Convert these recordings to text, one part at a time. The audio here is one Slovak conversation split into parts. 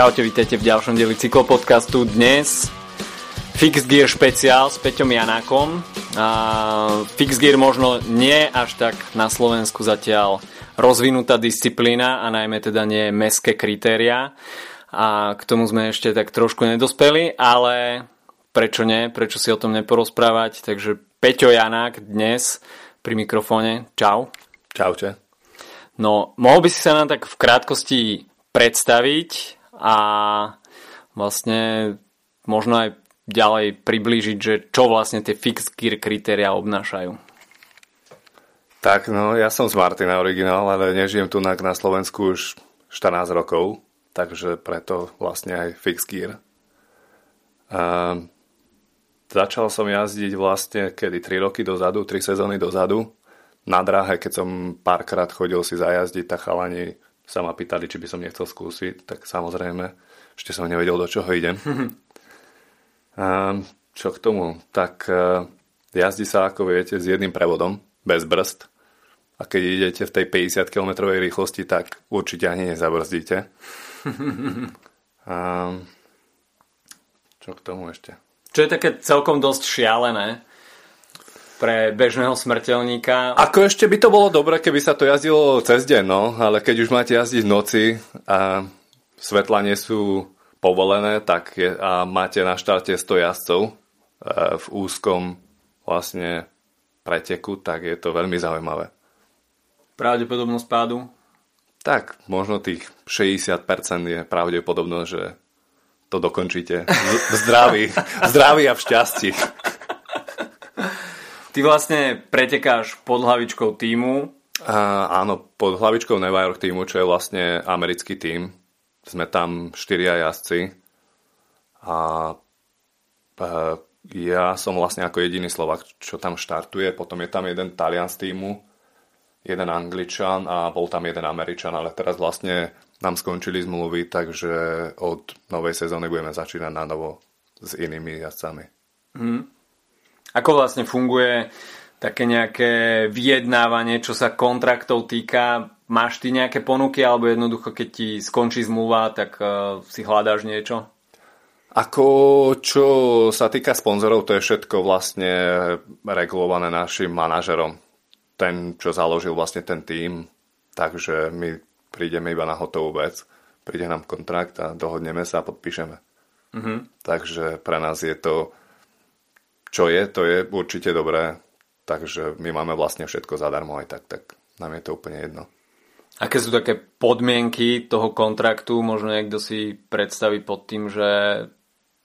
Čaute, vítajte v ďalšom dieli cyklopodcastu. Dnes Fixed Gear špeciál s Peťom Janákom. A Fixed Gear možno nie až tak na Slovensku zatiaľ rozvinutá disciplína a najmä teda nie meské kritéria. A k tomu sme ešte tak trošku nedospeli, ale prečo nie, prečo si o tom neporozprávať. Takže Peťo Janák dnes pri mikrofóne. Čau. Čaute. No, mohol by si sa nám tak v krátkosti predstaviť a vlastne možno aj ďalej priblížiť, že čo vlastne tie fixed gear kritéria obnášajú. Tak, no ja som z Martina originál, ale nežijem tu na, na Slovensku už 14 rokov, takže preto vlastne aj fixed gear. A začal som jazdiť vlastne kedy 3 roky dozadu, 3 sezóny dozadu. Na dráhe, keď som párkrát chodil si zajazdiť, tak chalani sa ma pýtali, či by som nechcel skúsiť, tak samozrejme, ešte som nevedel, do čoho idem. A čo k tomu? Tak e, jazdí sa, ako viete, s jedným prevodom, bez brzd. A keď idete v tej 50 km rýchlosti, tak určite ani nezabrzdíte. A čo k tomu ešte? Čo je také celkom dosť šialené, pre bežného smrteľníka. Ako ešte by to bolo dobre, keby sa to jazdilo cez deň, no, ale keď už máte jazdiť v noci a svetla nie sú povolené, tak je, a máte na štarte 100 jazdcov e, v úzkom vlastne preteku, tak je to veľmi zaujímavé. Pravdepodobnosť pádu? Tak, možno tých 60% je pravdepodobnosť, že to dokončíte v zdraví, v zdraví a v šťastí. Ty vlastne pretekáš pod hlavičkou týmu. Uh, áno, pod hlavičkou Neva York týmu, čo je vlastne americký tým. Sme tam štyria jazdci. A uh, ja som vlastne ako jediný Slovak, čo tam štartuje. Potom je tam jeden Talian z týmu, jeden Angličan a bol tam jeden Američan, ale teraz vlastne nám skončili zmluvy, takže od novej sezóny budeme začínať na novo s inými jazdcami. Hmm. Ako vlastne funguje také nejaké vyjednávanie, čo sa kontraktov týka? Máš ty nejaké ponuky, alebo jednoducho, keď ti skončí zmluva, tak uh, si hľadáš niečo? Ako čo sa týka sponzorov, to je všetko vlastne regulované našim manažerom. Ten, čo založil vlastne ten tým, takže my prídeme iba na hotovú vec. Príde nám kontrakt a dohodneme sa a podpíšeme. Mm-hmm. Takže pre nás je to čo je, to je určite dobré. Takže my máme vlastne všetko zadarmo aj tak, tak nám je to úplne jedno. Aké sú také podmienky toho kontraktu? Možno niekto si predstaví pod tým, že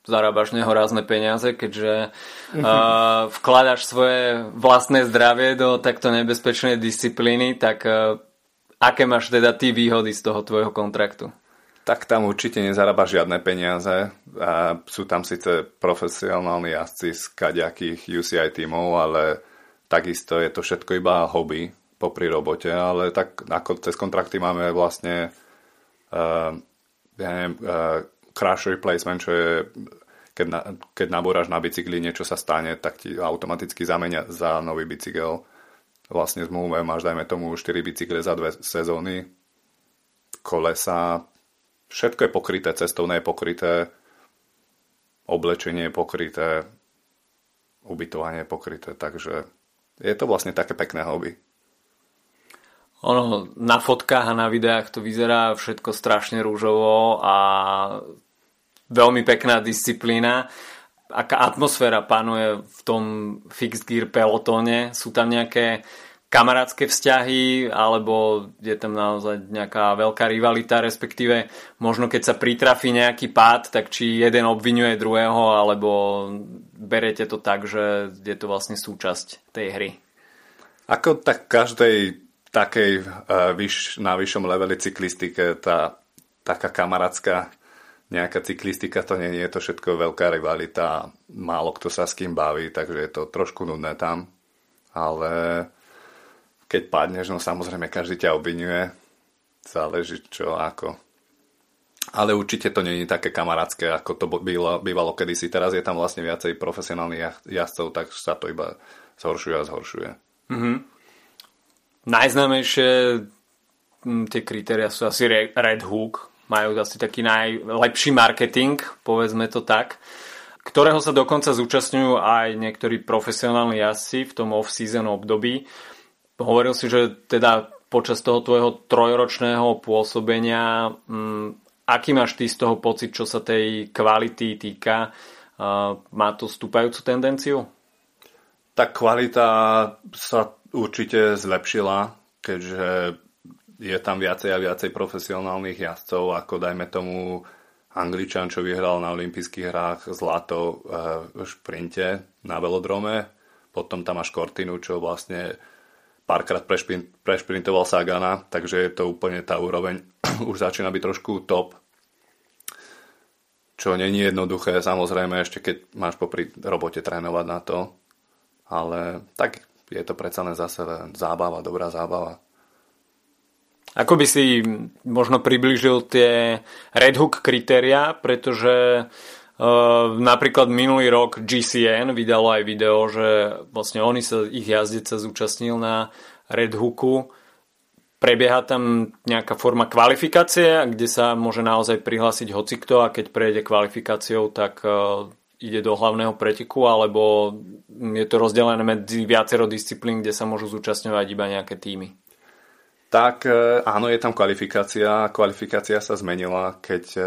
zarábaš nehorázne peniaze, keďže uh, vkladaš svoje vlastné zdravie do takto nebezpečnej disciplíny, tak uh, aké máš teda ty výhody z toho tvojho kontraktu? Tak tam určite nezarába žiadne peniaze. A sú tam síce profesionálni jazdci z kaďakých UCI tímov, ale takisto je to všetko iba hobby popri robote, ale tak ako cez kontrakty máme vlastne uh, ja neviem, uh, crash replacement, čo je keď, na, keď nabúraš na bicykli, niečo sa stane, tak ti automaticky zamenia za nový bicykel. Vlastne zmluve máš, dajme tomu, 4 bicykle za dve sezóny, kolesa, všetko je pokryté, cestovné je pokryté, oblečenie je pokryté, ubytovanie je pokryté, takže je to vlastne také pekné hobby. Ono, na fotkách a na videách to vyzerá všetko strašne rúžovo a veľmi pekná disciplína. Aká atmosféra panuje v tom fixed gear pelotóne? Sú tam nejaké kamarátske vzťahy, alebo je tam naozaj nejaká veľká rivalita, respektíve možno keď sa pritrafí nejaký pád, tak či jeden obvinuje druhého, alebo berete to tak, že je to vlastne súčasť tej hry? Ako tak každej takej uh, vyš, na vyššom leveli cyklistike tá taká kamarátska nejaká cyklistika to nie je to všetko veľká rivalita, málo kto sa s kým baví, takže je to trošku nudné tam. Ale keď padneš, no samozrejme každý ťa obvinuje, záleží čo ako. Ale určite to je také kamarátske, ako to bývalo, bývalo kedysi. Teraz je tam vlastne viacej profesionálnych jazdcov, tak sa to iba zhoršuje a zhoršuje. Mm-hmm. Najznámejšie tie kritéria sú asi Red Hook, majú asi taký najlepší marketing, povedzme to tak, ktorého sa dokonca zúčastňujú aj niektorí profesionálni jazdci v tom off-season období. Hovoril si, že teda počas toho tvojho trojročného pôsobenia, m, mm, aký máš ty z toho pocit, čo sa tej kvality týka? Uh, má to stúpajúcu tendenciu? Tak kvalita sa určite zlepšila, keďže je tam viacej a viacej profesionálnych jazdcov, ako dajme tomu Angličan, čo vyhral na olympijských hrách zlato v šprinte na velodrome. Potom tam máš Kortinu, čo vlastne párkrát prešprintoval Sagana, takže je to úplne tá úroveň. Už začína byť trošku top. Čo není jednoduché, samozrejme, ešte keď máš popri robote trénovať na to. Ale tak je to predsa len zase zábava, dobrá zábava. Ako by si možno približil tie Red Hook kritéria, pretože napríklad minulý rok GCN vydalo aj video, že vlastne oni sa, ich jazdec zúčastnil na Red Hooku. Prebieha tam nejaká forma kvalifikácie, kde sa môže naozaj prihlásiť hocikto a keď prejde kvalifikáciou, tak uh, ide do hlavného preteku, alebo je to rozdelené medzi viacero disciplín, kde sa môžu zúčastňovať iba nejaké týmy? Tak e, áno, je tam kvalifikácia. Kvalifikácia sa zmenila, keď e,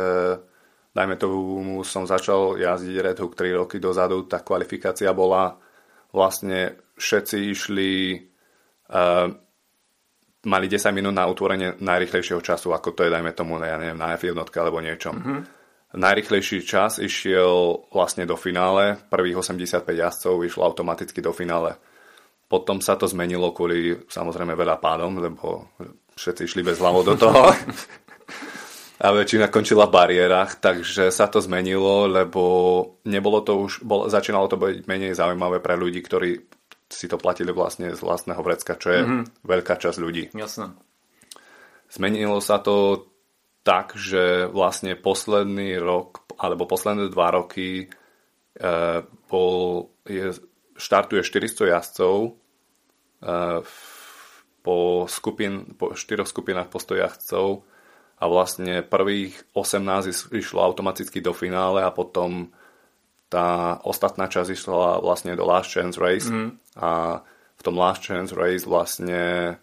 dajme tomu som začal jazdiť Red Hook 3 roky dozadu, tá kvalifikácia bola vlastne všetci išli uh, mali 10 minút na utvorenie najrychlejšieho času, ako to je, dajme tomu, ja neviem, na F1 alebo niečom. Mm-hmm. Najrychlejší čas išiel vlastne do finále, prvých 85 jazdcov išlo automaticky do finále. Potom sa to zmenilo kvôli samozrejme veľa pádom, lebo všetci išli bez hlavou do toho. a väčšina končila v bariérach, takže sa to zmenilo, lebo nebolo to už, bol, začínalo to byť menej zaujímavé pre ľudí, ktorí si to platili vlastne z vlastného vrecka, čo je mm-hmm. veľká časť ľudí. Jasné. Zmenilo sa to tak, že vlastne posledný rok, alebo posledné dva roky e, bol, je, štartuje 400 jazdcov uh, po, skupin, po štyroch skupinách po 100 jazdcov a vlastne prvých 18 išlo automaticky do finále a potom tá ostatná časť išla vlastne do Last Chance Race mm. a v tom Last Chance Race vlastne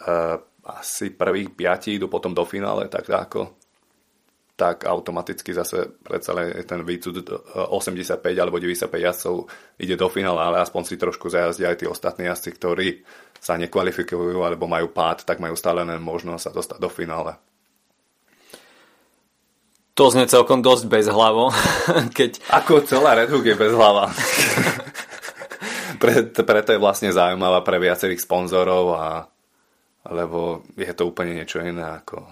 uh, asi prvých piatí idú potom do finále, tak ako tak automaticky zase predsa len ten výcud 85 alebo 95 jazdcov ide do finále, ale aspoň si trošku zajazdia aj tí ostatní jazdci, ktorí sa nekvalifikujú alebo majú pád, tak majú stále len možnosť sa dostať do finále. To znie celkom dosť bez hlavo. Keď... Ako celá Red Hook je bez hlava. Pre, preto je vlastne zaujímavá pre viacerých sponzorov a lebo je to úplne niečo iné ako,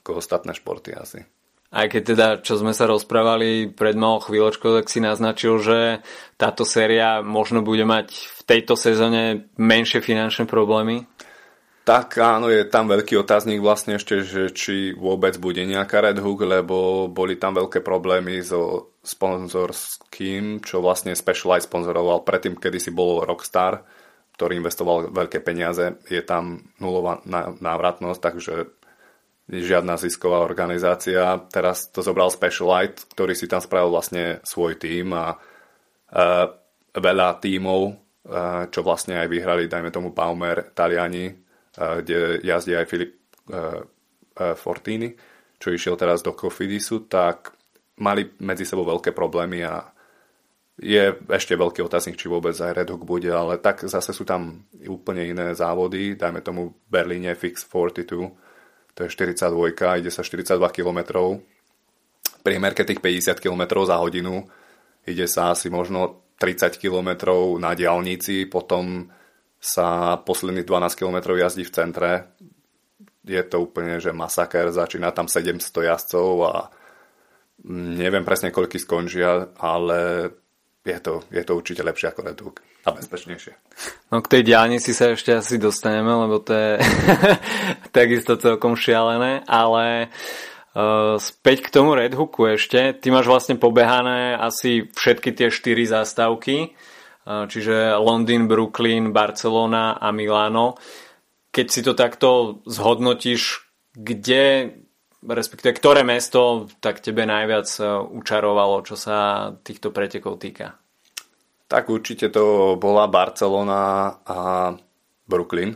ako ostatné športy asi. Aj keď teda, čo sme sa rozprávali pred malou chvíľočkou, tak si naznačil, že táto séria možno bude mať v tejto sezóne menšie finančné problémy? Tak áno, je tam veľký otáznik vlastne ešte, že či vôbec bude nejaká Red Hook, lebo boli tam veľké problémy so sponzorským, čo vlastne Specialized sponzoroval predtým, kedy si bol Rockstar, ktorý investoval veľké peniaze. Je tam nulová návratnosť, takže žiadna zisková organizácia. Teraz to zobral Specialite, ktorý si tam spravil vlastne svoj tím a uh, veľa tímov, uh, čo vlastne aj vyhrali, dajme tomu Paumer, Taliani, kde jazdí aj Filip Fortini, čo išiel teraz do Cofidisu, tak mali medzi sebou veľké problémy a je ešte veľký otáznik, či vôbec aj Red Hook bude, ale tak zase sú tam úplne iné závody, dajme tomu Berlíne Fix 42, to je 42, ide sa 42 km, priemerke tých 50 km za hodinu, ide sa asi možno 30 km na diálnici, potom sa posledných 12 km jazdí v centre. Je to úplne, že masaker, začína tam 700 jazdcov a neviem presne, koľky skončia, ale je to, je to určite lepšie ako Red Hook a bezpečnejšie. No k tej diálnici sa ešte asi dostaneme, lebo to je takisto celkom šialené, ale uh, späť k tomu Red ešte. Ty máš vlastne pobehané asi všetky tie štyri zástavky, čiže Londýn, Brooklyn, Barcelona a Milano. Keď si to takto zhodnotíš, kde respektíve ktoré mesto tak tebe najviac e, učarovalo, čo sa týchto pretekov týka? Tak určite to bola Barcelona a Brooklyn.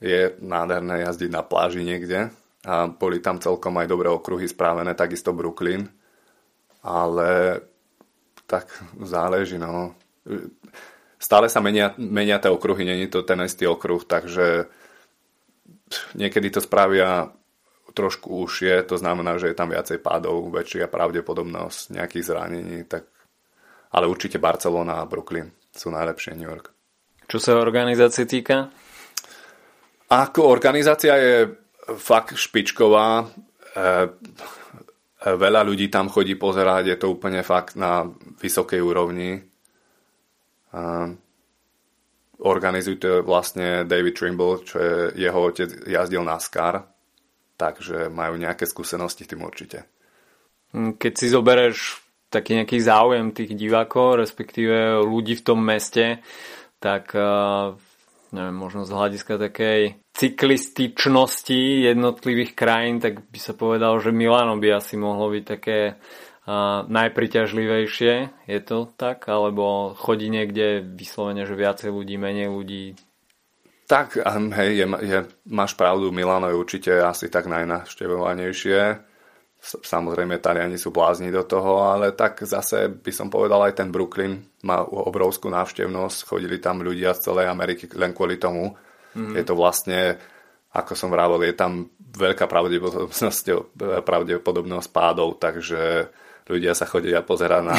Je nádherné jazdiť na pláži niekde a boli tam celkom aj dobré okruhy správené, takisto Brooklyn. Ale tak záleží, no. Stále sa menia, menia tie okruhy, není to ten istý okruh, takže niekedy to spravia trošku užšie, to znamená, že je tam viacej pádov, väčšia pravdepodobnosť nejakých zranení, tak ale určite Barcelona a Brooklyn sú najlepšie New York. Čo sa organizácie týka? Ako organizácia je fakt špičková. E, veľa ľudí tam chodí pozerať, je to úplne fakt na vysokej úrovni. Organizuje to vlastne David Trimble, čo je jeho otec jazdil NASCAR, takže majú nejaké skúsenosti tým určite. Keď si zoberieš taký nejaký záujem tých divákov, respektíve ľudí v tom meste, tak uh, neviem, možno z hľadiska takej cyklističnosti jednotlivých krajín, tak by sa povedal, že Milano by asi mohlo byť také uh, najpriťažlivejšie. Je to tak? Alebo chodí niekde vyslovene, že viacej ľudí, menej ľudí? Tak, hej, je, je, máš pravdu, Milano je určite asi tak najnaštevovanejšie. Samozrejme, Taliani sú blázni do toho, ale tak zase by som povedal aj ten Brooklyn má obrovskú návštevnosť, chodili tam ľudia z celej Ameriky len kvôli tomu. Mm-hmm. Je to vlastne, ako som vravel, je tam veľká pravdepodobnosť, pravdepodobnosť pádov, takže ľudia sa chodia pozerať na,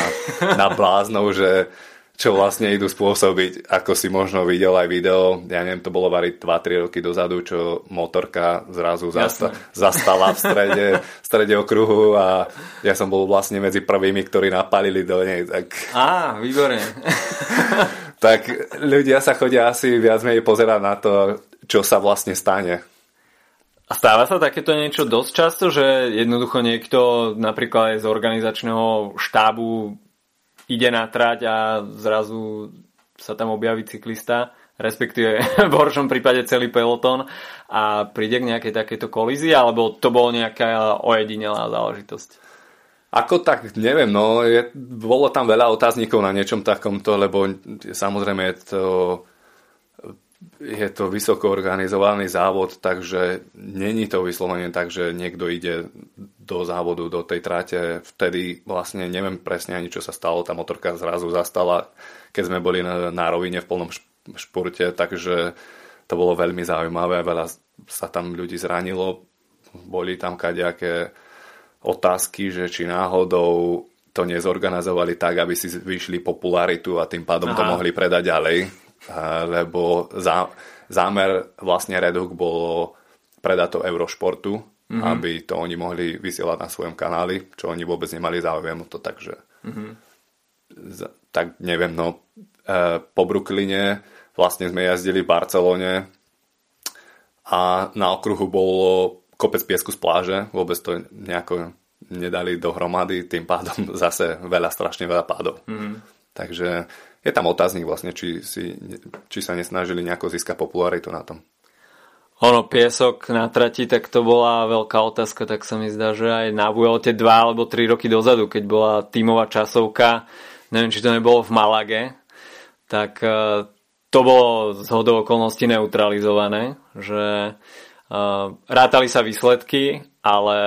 na bláznov, že čo vlastne idú spôsobiť, ako si možno videl aj video, ja neviem, to bolo variť 2-3 roky dozadu, čo motorka zrazu zasta- zastala v strede, v strede okruhu a ja som bol vlastne medzi prvými, ktorí napalili do nej. Tak... Á, výborne. tak ľudia sa chodia asi viac menej pozerať na to, čo sa vlastne stane. A stáva sa takéto niečo dosť často, že jednoducho niekto napríklad aj z organizačného štábu ide na trať a zrazu sa tam objaví cyklista, respektíve v horšom prípade celý peloton a príde k nejakej takejto kolízii, alebo to bolo nejaká ojedinelá záležitosť? Ako tak, neviem, no, je, bolo tam veľa otáznikov na niečom takomto, lebo samozrejme je to je to vysoko organizovaný závod, takže není to vyslovene tak, že niekto ide do závodu, do tej tráte. Vtedy vlastne neviem presne ani, čo sa stalo. Tá motorka zrazu zastala, keď sme boli na, na rovine v plnom športe, takže to bolo veľmi zaujímavé. Veľa sa tam ľudí zranilo. Boli tam kadejaké otázky, že či náhodou to nezorganizovali tak, aby si vyšli popularitu a tým pádom Aha. to mohli predať ďalej lebo zá, zámer vlastne Red Hook bolo predať to Eurošportu, mm-hmm. aby to oni mohli vysielať na svojom kanáli, čo oni vôbec nemali záujem o to, takže mm-hmm. tak neviem, no e, po Brooklyne vlastne sme jazdili v Barcelone a na okruhu bolo kopec piesku z pláže, vôbec to nejako nedali dohromady, tým pádom zase veľa, strašne veľa pádov. Mm-hmm. Takže je tam otáznik vlastne, či, si, či sa nesnažili nejako získať popularitu na tom. Ono, piesok na trati, tak to bola veľká otázka, tak sa mi zdá, že aj na Vuelte 2 alebo 3 roky dozadu, keď bola tímová časovka, neviem, či to nebolo v Malage, tak uh, to bolo z hodou okolností neutralizované, že uh, rátali sa výsledky, ale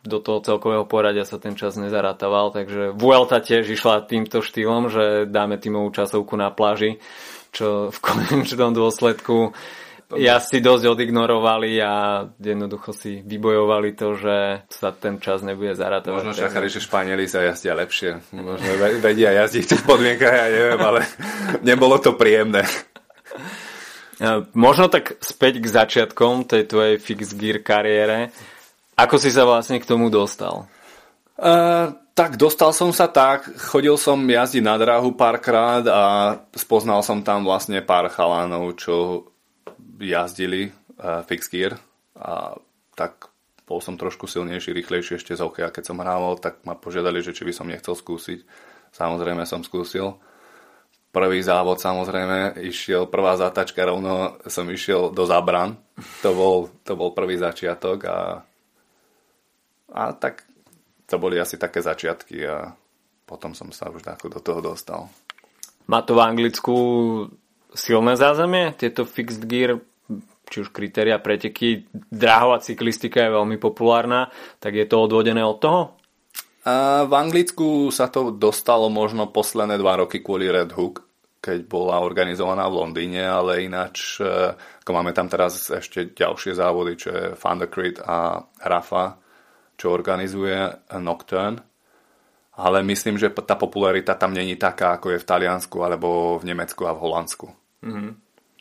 do toho celkového poradia sa ten čas nezarátával, takže Vuelta tiež išla týmto štýlom, že dáme tímovú časovku na pláži, čo v konečnom dôsledku ja si dosť odignorovali a jednoducho si vybojovali to, že sa ten čas nebude zarátavať. Možno čakali, že Španieli sa jazdia lepšie. Možno vedia jazdiť v tých podmienkach, ja neviem, ale nebolo to príjemné. Možno tak späť k začiatkom tej tvojej fix gear kariére. Ako si sa vlastne k tomu dostal? Uh, tak dostal som sa tak, chodil som jazdiť na dráhu párkrát a spoznal som tam vlastne pár chalánov, čo jazdili uh, fix gear a tak bol som trošku silnejší, rýchlejší ešte z hokeja, keď som hrával, tak ma požiadali, že či by som nechcel skúsiť. Samozrejme som skúsil. Prvý závod samozrejme išiel, prvá zatačka rovno som išiel do Zabran. To bol, to bol prvý začiatok a A tak to boli asi také začiatky a potom som sa už do toho dostal. Má to v Anglicku silné zázemie? Tieto fixed gear, či už kritéria preteky, dráhová cyklistika je veľmi populárna, tak je to odvodené od toho? A v Anglicku sa to dostalo možno posledné dva roky kvôli Red Hook, keď bola organizovaná v Londýne, ale ináč, e, ako máme tam teraz ešte ďalšie závody, čo je Thundercrit a Rafa, čo organizuje Nocturne. Ale myslím, že tá popularita tam není taká, ako je v Taliansku, alebo v Nemecku a v Holandsku. Mm-hmm.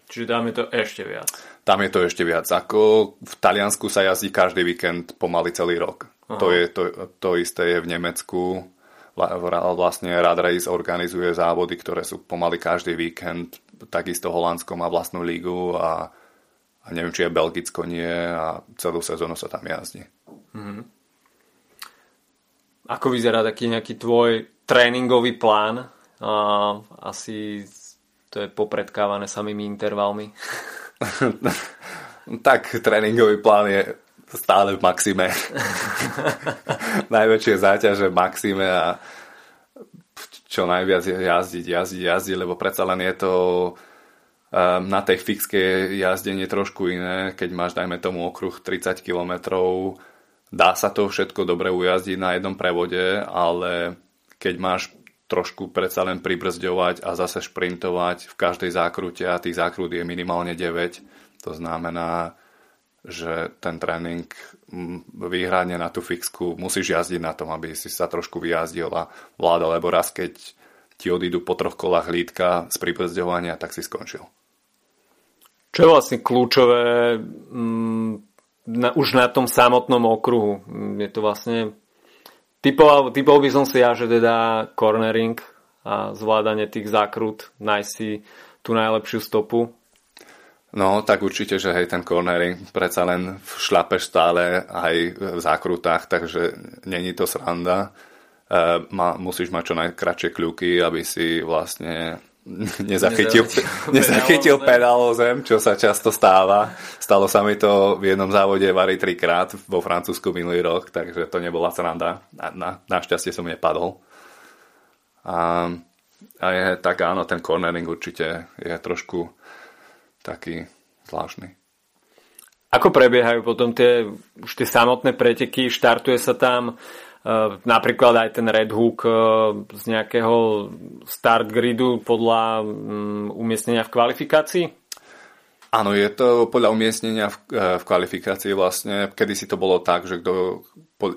Čiže tam je to ešte viac. Tam je to ešte viac. Ako v Taliansku sa jazdí každý víkend pomaly celý rok. To, je, to, to isté je v Nemecku. Vlastne Rad Race organizuje závody, ktoré sú pomaly každý víkend. Takisto Holandsko má vlastnú lígu a, a neviem, či je Belgicko nie a celú sezónu sa tam jazdí. Mm-hmm. Ako vyzerá taký nejaký tvoj tréningový plán? Uh, asi to je popredkávané samými intervalmi. tak tréningový plán je stále v maxime. Najväčšie záťaže v maxime a čo najviac je jazdiť, jazdiť, jazdiť, lebo predsa len je to um, na tej fixke jazdenie trošku iné, keď máš, dajme tomu, okruh 30 kilometrov, Dá sa to všetko dobre ujazdiť na jednom prevode, ale keď máš trošku predsa len pribrzďovať a zase šprintovať v každej zákrute a tých zákrut je minimálne 9, to znamená, že ten tréning výhradne na tú fixku musíš jazdiť na tom, aby si sa trošku vyjazdil a vláda, lebo raz keď ti odídu po troch kolách hlídka z pribrzďovania, tak si skončil. Čo je vlastne kľúčové na, už na tom samotnom okruhu. Je to vlastne typoval, typoval by som si ja, že teda cornering a zvládanie tých zákrut, nájsť si tú najlepšiu stopu. No, tak určite, že hej, ten cornering predsa len šlapeš stále aj v zákrutách, takže není to sranda. E, ma, musíš mať čo najkračšie kľúky, aby si vlastne nezachytil, nezachytil pedál o zem, čo sa často stáva. Stalo sa mi to v jednom závode Vary trikrát vo Francúzsku minulý rok, takže to nebola sranda. Na, na, našťastie som nepadol. A, a je tak áno, ten cornering určite je trošku taký zvláštny. Ako prebiehajú potom tie, už tie samotné preteky? Štartuje sa tam napríklad aj ten Red Hook eh, z nejakého start gridu podľa mm, umiestnenia v kvalifikácii? Áno, je to podľa umiestnenia v, eh, v kvalifikácii vlastne. Kedy si to bolo tak, že kto,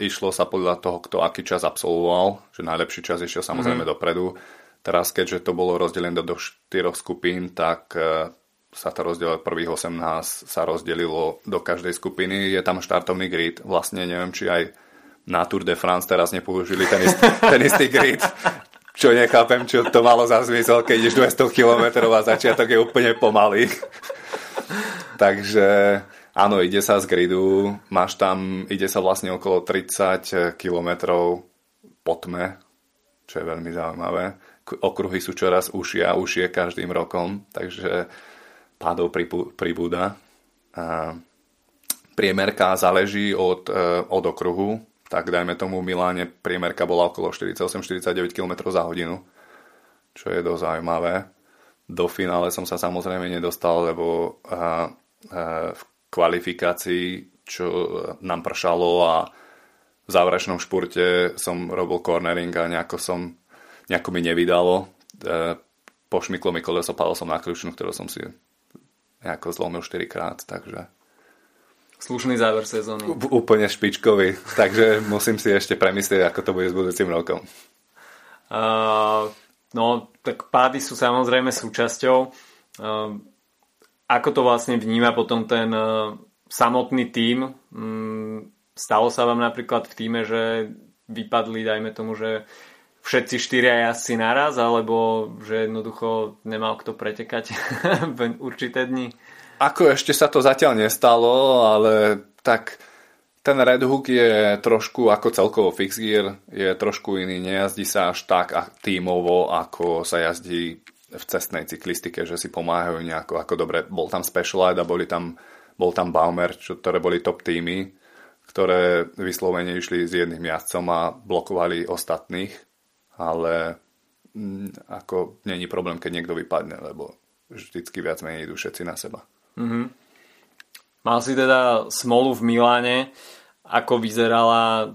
išlo sa podľa toho, kto aký čas absolvoval, že najlepší čas išiel samozrejme mm-hmm. dopredu. Teraz, keďže to bolo rozdelené do, do štyroch skupín, tak sa to rozdelilo, prvých 18 sa rozdelilo do každej skupiny. Je tam štartovný grid, vlastne neviem, či aj na Tour de France teraz nepoužili ten, ist, ten istý grid, čo nechápem, čo to malo za zmysel, keď ideš 200 km a začiatok je úplne pomalý. Takže áno, ide sa z gridu, máš tam, ide sa vlastne okolo 30 km po tme, čo je veľmi zaujímavé. Okruhy sú čoraz užšie a užšie každým rokom, takže pádov pribúda. Priemerka záleží od, e, od okruhu, tak dajme tomu v Miláne priemerka bola okolo 48-49 km za hodinu, čo je dosť zaujímavé. Do finále som sa samozrejme nedostal, lebo a, a, v kvalifikácii, čo nám pršalo a v záverečnom špurte som robil cornering a nejako som nejako mi nevydalo. E, pošmyklo mi koleso, padol som na kľúčnu, ktorú som si nejako zlomil 4 krát, takže Slušný záver sezóny. Úplne špičkový, takže musím si ešte premyslieť, ako to bude s budúcim rokom. Uh, no, tak pády sú samozrejme súčasťou. Uh, ako to vlastne vníma potom ten uh, samotný tím? Um, stalo sa vám napríklad v týme, že vypadli, dajme tomu, že všetci štyria jazdci naraz, alebo že jednoducho nemal kto pretekať v určité dni? Ako ešte sa to zatiaľ nestalo, ale tak ten Red Hook je trošku ako celkovo fix gear, je trošku iný, nejazdí sa až tak tímovo, ako sa jazdí v cestnej cyklistike, že si pomáhajú nejako, ako dobre, bol tam Specialized a boli tam, bol tam Baumer, čo, ktoré boli top týmy, ktoré vyslovene išli s jedným jazdcom a blokovali ostatných, ale mm, ako není problém, keď niekto vypadne, lebo vždycky viac menej idú všetci na seba. Mm-hmm. Mal si teda smolu v Miláne, ako vyzerala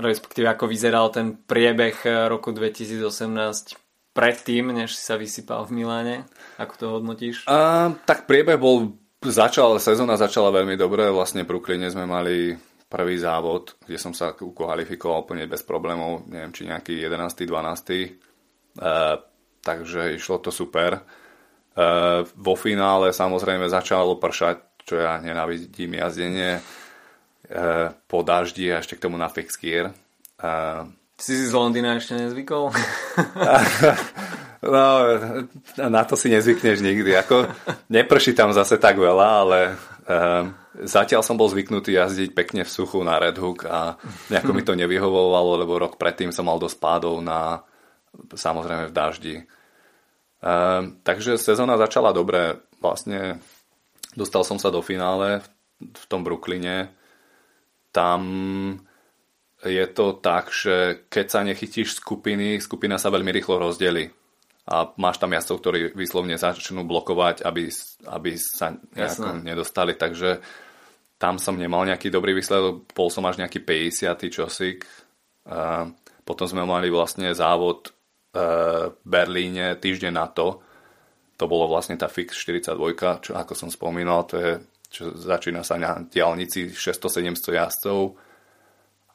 respektíve ako vyzeral ten priebeh roku 2018 predtým, než si sa vysypal v Miláne? Ako to hodnotíš? A, tak priebeh bol, začal, sezóna začala veľmi dobre, vlastne v sme mali prvý závod, kde som sa kvalifikoval úplne bez problémov, neviem, či nejaký 11. 12. Uh, takže išlo to super. Vo finále samozrejme začalo pršať, čo ja nenávidím jazdenie uh, po daždi a ešte k tomu na fixed gear. Uh, si si z Londýna ešte nezvykol? no, na to si nezvykneš nikdy. Ako, neprší tam zase tak veľa, ale um, zatiaľ som bol zvyknutý jazdiť pekne v suchu na Red Hook a nejako mi to nevyhovovalo, lebo rok predtým som mal dosť pádov na, samozrejme v daždi. Um, takže sezóna začala dobre. Vlastne dostal som sa do finále v tom Brooklyne. Tam je to tak, že keď sa nechytíš skupiny, skupina sa veľmi rýchlo rozdeli a máš tam jazdcov, ktorí vyslovne začnú blokovať, aby, aby sa nejako nedostali, takže tam som nemal nejaký dobrý výsledok, bol som až nejaký 50. čosik. A potom sme mali vlastne závod Berlíne týždeň na to. To bolo vlastne tá Fix 42, čo ako som spomínal, to je, čo začína sa na diálnici 600-700 jazdcov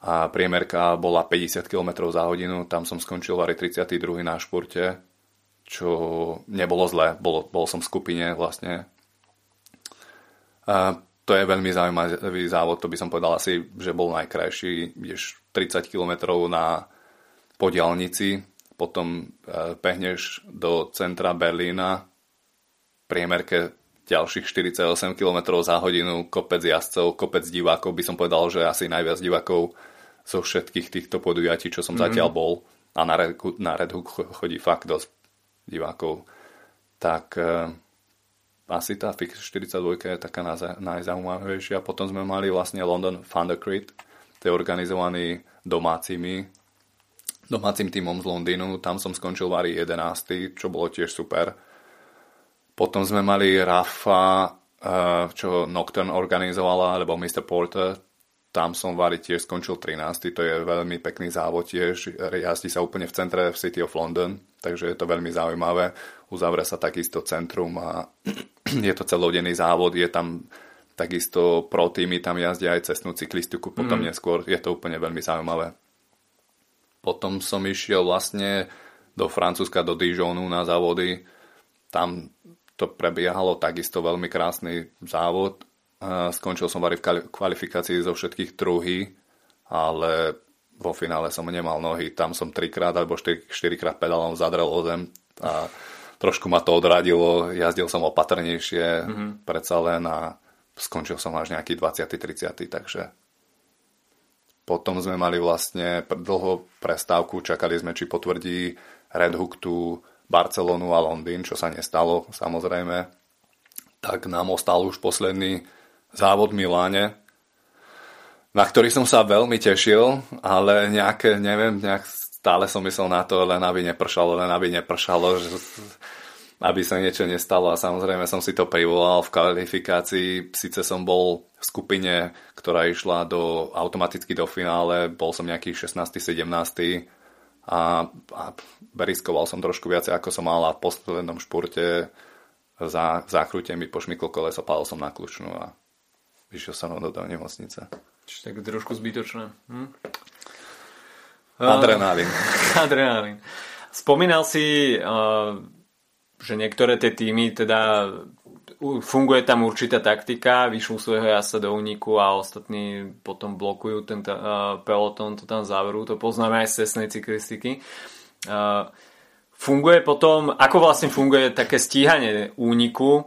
a priemerka bola 50 km za hodinu, tam som skončil vari 32. na športe, čo nebolo zle, bol, bol som v skupine vlastne. A to je veľmi zaujímavý závod, to by som povedal asi, že bol najkrajší, ideš 30 km na podialnici, potom e, pehneš do centra Berlína, priemerke ďalších 48 km za hodinu, kopec jazdcov, kopec divákov, by som povedal, že asi najviac divákov zo všetkých týchto podujatí, čo som mm-hmm. zatiaľ bol a na Red, na Red Hook chodí fakt dosť divákov, tak e, asi tá Fix 42 je taká najzaujímavejšia. Potom sme mali vlastne London Thundercrit, to je organizovaný domácimi domácim týmom z Londýnu, tam som skončil vari 11, čo bolo tiež super. Potom sme mali Rafa, e, čo Nocturne organizovala, alebo Mr. Porter, tam som vari tiež skončil 13. To je veľmi pekný závod tiež. Jazdí sa úplne v centre v City of London, takže je to veľmi zaujímavé. Uzavre sa takisto centrum a je to celodenný závod. Je tam takisto pro týmy, tam jazdia aj cestnú cyklistiku, potom mm. neskôr. Je to úplne veľmi zaujímavé. Potom som išiel vlastne do Francúzska, do Dijonu na závody. Tam to prebiehalo takisto veľmi krásny závod Skončil som v kvalifikácii zo všetkých druhý, ale vo finále som nemal nohy. Tam som trikrát alebo štyrikrát pedálom zadrel o zem a trošku ma to odradilo. Jazdil som opatrnejšie mm-hmm. predsa len a skončil som až nejaký 20. 30. takže potom sme mali vlastne dlho prestávku, čakali sme, či potvrdí Red Hook tú Barcelonu a Londýn, čo sa nestalo samozrejme. Tak nám ostal už posledný závod Miláne, na ktorý som sa veľmi tešil, ale nejaké, neviem, nejak stále som myslel na to, len aby nepršalo, len aby nepršalo, že, aby sa niečo nestalo a samozrejme som si to privolal v kvalifikácii. Sice som bol v skupine, ktorá išla do, automaticky do finále, bol som nejaký 16. 17. A, a beriskoval som trošku viacej, ako som mal a v poslednom športe za zákrute mi pošmyklo koleso, padol som na kľúčnu a vyšiel sa mnou do nemocnice. Čiže tak trošku zbytočné. Hm? Adrenalín. Adrenalín. Spomínal si, uh, že niektoré tie týmy, teda funguje tam určitá taktika, vyšlo svojho jasa do úniku a ostatní potom blokujú ten uh, peloton, to tam zavrú, to poznáme aj z cestnej cyklistiky. Uh, funguje potom, ako vlastne funguje také stíhanie úniku,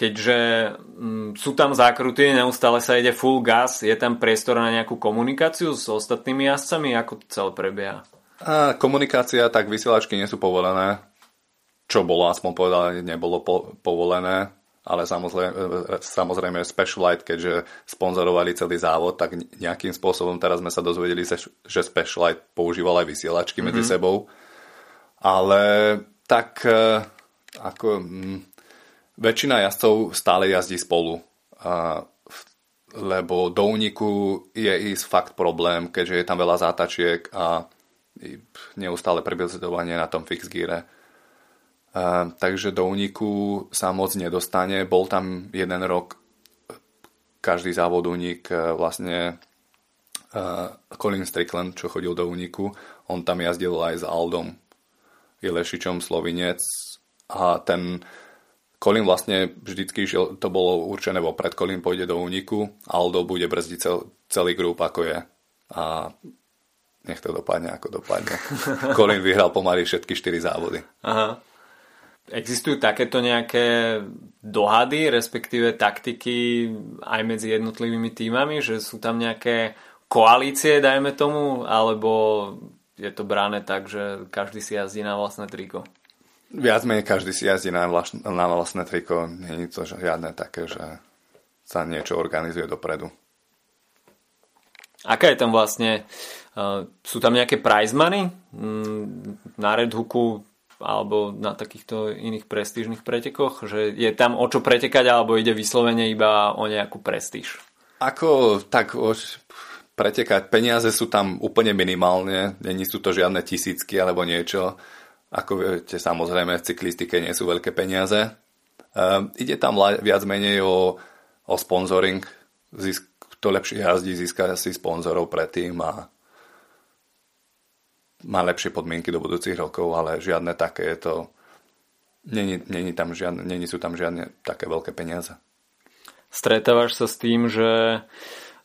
keďže mm, sú tam zákruty, neustále sa ide full gas, je tam priestor na nejakú komunikáciu s ostatnými jazdcami, ako to celé prebieha? A komunikácia, tak vysielačky nie sú povolené, čo bolo, aspoň povedal, nebolo po, povolené. ale samozrejme, samozrejme Specialized, keďže sponzorovali celý závod, tak nejakým spôsobom teraz sme sa dozvedeli, že Specialized používal aj vysielačky mm-hmm. medzi mhm. sebou. Ale tak e, ako m, väčšina jazdcov stále jazdí spolu. A, lebo do úniku je ísť fakt problém, keďže je tam veľa zátačiek a neustále prebiezovanie na tom fix geare takže do úniku sa moc nedostane. Bol tam jeden rok každý závod únik e, vlastne uh, Colin Strickland, čo chodil do úniku, on tam jazdil aj s Aldom Ilešičom Slovinec a ten Colin vlastne vždycky šiel, to bolo určené vopred, Colin pôjde do úniku, Aldo bude brzdiť cel, celý grup ako je a nech to dopadne ako dopadne. Colin vyhral pomaly všetky 4 závody. Aha. Existujú takéto nejaké dohady, respektíve taktiky aj medzi jednotlivými týmami, že sú tam nejaké koalície, dajme tomu, alebo je to bráne tak, že každý si jazdí na vlastné triko? Viac menej každý si jazdí na, vlaš- na vlastné triko. Je to žiadne také, že sa niečo organizuje dopredu. Aká je tam vlastne... Uh, sú tam nejaké prize money? Mm, na Red Hooku alebo na takýchto iných prestížnych pretekoch? Že je tam o čo pretekať alebo ide vyslovene iba o nejakú prestíž? Ako tak pretekať, peniaze sú tam úplne minimálne, není sú to žiadne tisícky alebo niečo. Ako viete, samozrejme v cyklistike nie sú veľké peniaze. Um, ide tam viac menej o, o sponsoring. Zisk, to lepšie jazdí, získa si sponzorov predtým a má lepšie podmienky do budúcich rokov, ale žiadne také je to... Není, není, tam žiadne, není sú tam žiadne také veľké peniaze. Stretávaš sa s tým, že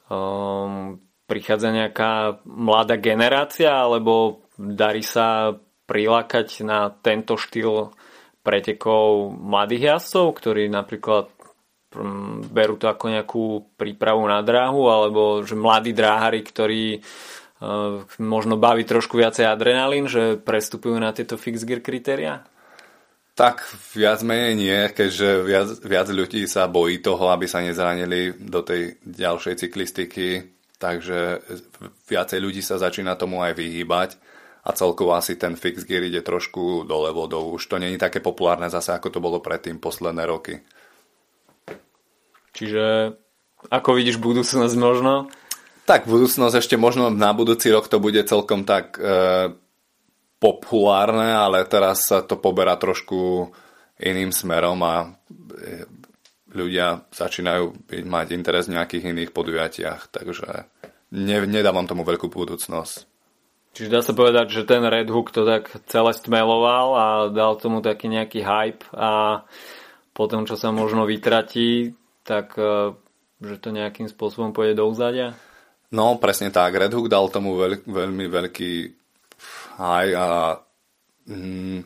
um, prichádza nejaká mladá generácia, alebo darí sa prilákať na tento štýl pretekov mladých jazdcov, ktorí napríklad um, berú to ako nejakú prípravu na dráhu, alebo že mladí dráhari, ktorí možno baví trošku viacej adrenalín, že prestupujú na tieto fix gear kritéria? Tak viac menej nie, keďže viac, viac ľudí sa bojí toho, aby sa nezranili do tej ďalšej cyklistiky, takže viacej ľudí sa začína tomu aj vyhýbať a celkovo asi ten fix gear ide trošku dole vodou. Už to není také populárne zase, ako to bolo predtým posledné roky. Čiže ako vidíš budúcnosť možno? Tak budúcnosť ešte možno na budúci rok to bude celkom tak e, populárne, ale teraz sa to poberá trošku iným smerom a e, ľudia začínajú mať interes v nejakých iných podujatiach, takže ne, nedávam tomu veľkú budúcnosť. Čiže dá sa povedať, že ten Red Hook to tak celé stmeloval a dal tomu taký nejaký hype a potom, čo sa možno vytratí, tak e, že to nejakým spôsobom pôjde do úzadia? No, presne tak. Red Hook dal tomu veľ, veľmi veľký haj a mm,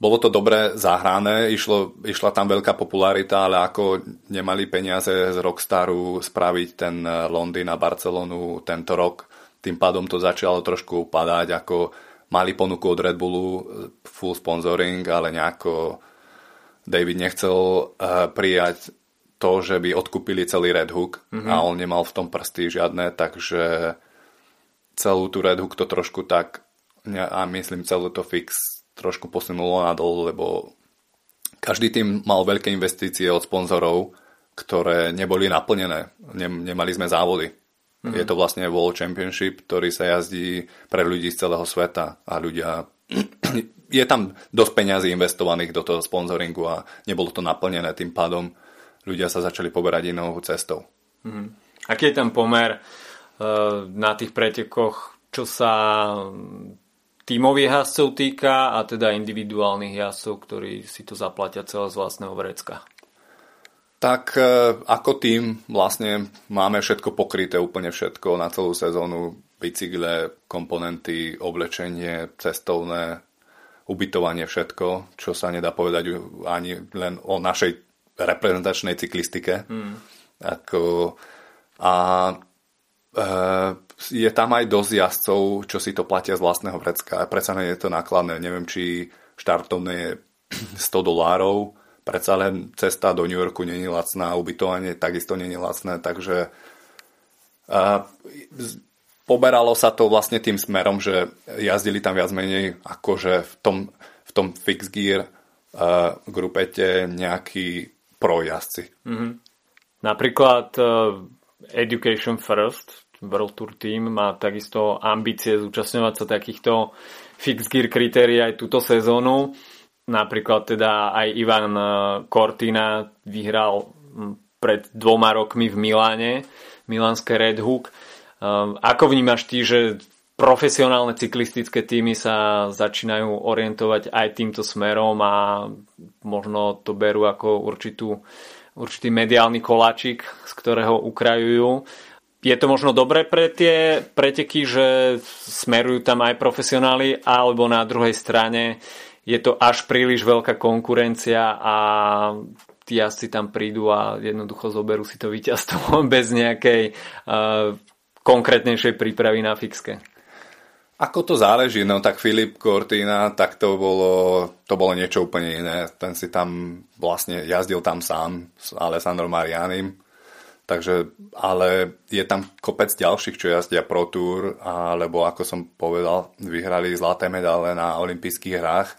bolo to dobre zahrané, išlo, išla tam veľká popularita, ale ako nemali peniaze z Rockstaru spraviť ten Londýn a Barcelonu tento rok, tým pádom to začalo trošku upadať, ako mali ponuku od Red Bullu full sponsoring, ale nejako David nechcel uh, prijať to, že by odkúpili celý Red Hook mm-hmm. a on nemal v tom prsty žiadne, takže celú tú Red Hook to trošku tak a myslím celú to fix trošku posunulo nadol, lebo každý tým mal veľké investície od sponzorov, ktoré neboli naplnené. Nemali sme závody. Mm-hmm. Je to vlastne World Championship, ktorý sa jazdí pre ľudí z celého sveta a ľudia je tam dosť peňazí investovaných do toho sponzoringu a nebolo to naplnené tým pádom ľudia sa začali poberať inou cestou. Mm-hmm. Aký je ten pomer uh, na tých pretekoch, čo sa tímových jazdcov týka a teda individuálnych jazdcov, ktorí si to zaplatia celé z vlastného vrecka? Tak uh, ako tým vlastne máme všetko pokryté, úplne všetko na celú sezónu. Bicykle, komponenty, oblečenie, cestovné, ubytovanie, všetko, čo sa nedá povedať ani len o našej reprezentačnej cyklistike. Mm. Ako, a e, je tam aj dosť jazdcov, čo si to platia z vlastného vrecka. Predsa nie je to nákladné. Neviem, či štartovné je 100 dolárov predsa len cesta do New Yorku není lacná, ubytovanie takisto není lacné, takže uh, poberalo sa to vlastne tým smerom, že jazdili tam viac menej akože v tom, v tom fix gear uh, grupete nejakí projazdci. Mm-hmm. Napríklad uh, Education First, World Tour Team má takisto ambície zúčastňovať sa takýchto fix gear kritérií aj túto sezónu. Napríklad teda aj Ivan uh, Cortina vyhral pred dvoma rokmi v Miláne, milánske Red Hook Um, ako vnímaš ty, že profesionálne cyklistické týmy sa začínajú orientovať aj týmto smerom a možno to berú ako určitú, určitý mediálny koláčik, z ktorého ukrajujú. Je to možno dobré pre tie preteky, že smerujú tam aj profesionáli, alebo na druhej strane je to až príliš veľká konkurencia a tí jazdci tam prídu a jednoducho zoberú si to víťazstvo bez nejakej uh, konkrétnejšej prípravy na fixke? Ako to záleží, no tak Filip Cortina, tak to bolo, to bolo niečo úplne iné. Ten si tam vlastne jazdil tam sám s Alessandro Marianim. Takže, ale je tam kopec ďalších, čo jazdia Pro Tour, alebo ako som povedal, vyhrali zlaté medále na olympijských hrách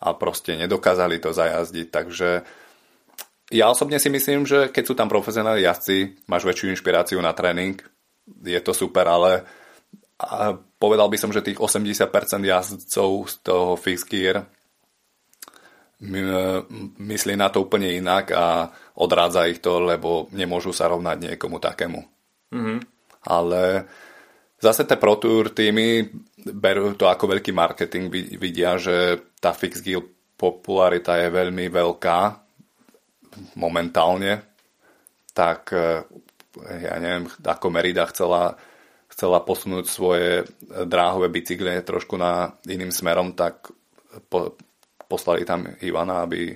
a proste nedokázali to zajazdiť. Takže ja osobne si myslím, že keď sú tam profesionálni jazdci, máš väčšiu inšpiráciu na tréning, je to super, ale a povedal by som, že tých 80% jazdcov z toho fixed gear myslí na to úplne inak a odrádza ich to, lebo nemôžu sa rovnať niekomu takému. Mm-hmm. Ale zase tie Pro Tour týmy berú to ako veľký marketing, vidia, že tá fixed gear popularita je veľmi veľká momentálne, tak ja neviem, ako Merida chcela, chcela posunúť svoje dráhové bicykle trošku na iným smerom, tak po, poslali tam Ivana, aby,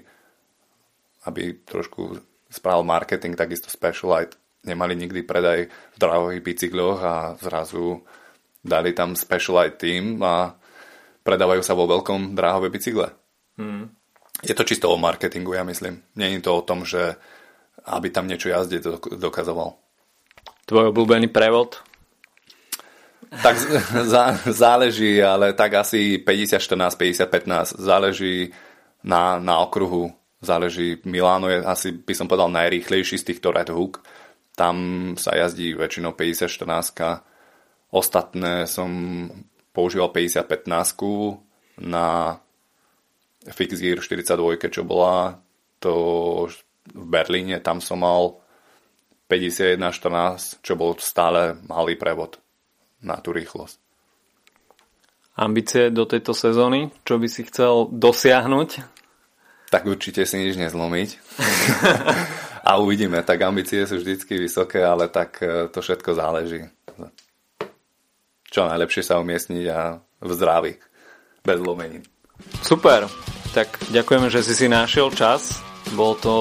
aby trošku spravil marketing, takisto Specialized nemali nikdy predaj v dráhových bicykloch a zrazu dali tam Specialized team a predávajú sa vo veľkom dráhové bicykle. Hmm. Je to čisto o marketingu, ja myslím. Není to o tom, že aby tam niečo jazdiť dokazoval. Tvoj obľúbený prevod? Tak zá, záleží, ale tak asi 50-14, 50-15. Záleží na, na okruhu. Záleží. Miláno je asi, by som povedal, najrýchlejší z týchto Red Hook. Tam sa jazdí väčšinou 50-14. Ostatné som používal 50-15 na Fix Gear 42, čo bola to v Berlíne, tam som mal 51-14, čo bol stále malý prevod na tú rýchlosť. Ambície do tejto sezóny? Čo by si chcel dosiahnuť? Tak určite si nič nezlomiť. a uvidíme. Tak ambície sú vždycky vysoké, ale tak e, to všetko záleží. Čo najlepšie sa umiestniť a v zdraví. Bez zlomení. Super. Tak ďakujeme, že si si našiel čas. Bolo to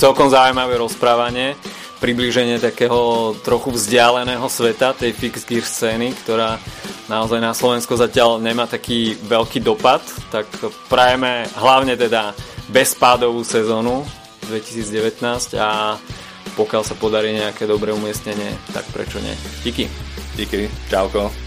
celkom zaujímavé rozprávanie priblíženie takého trochu vzdialeného sveta, tej fixed scény, ktorá naozaj na Slovensko zatiaľ nemá taký veľký dopad, tak prajeme hlavne teda bezpádovú sezónu 2019 a pokiaľ sa podarí nejaké dobré umiestnenie, tak prečo nie. Díky. Díky, čauko.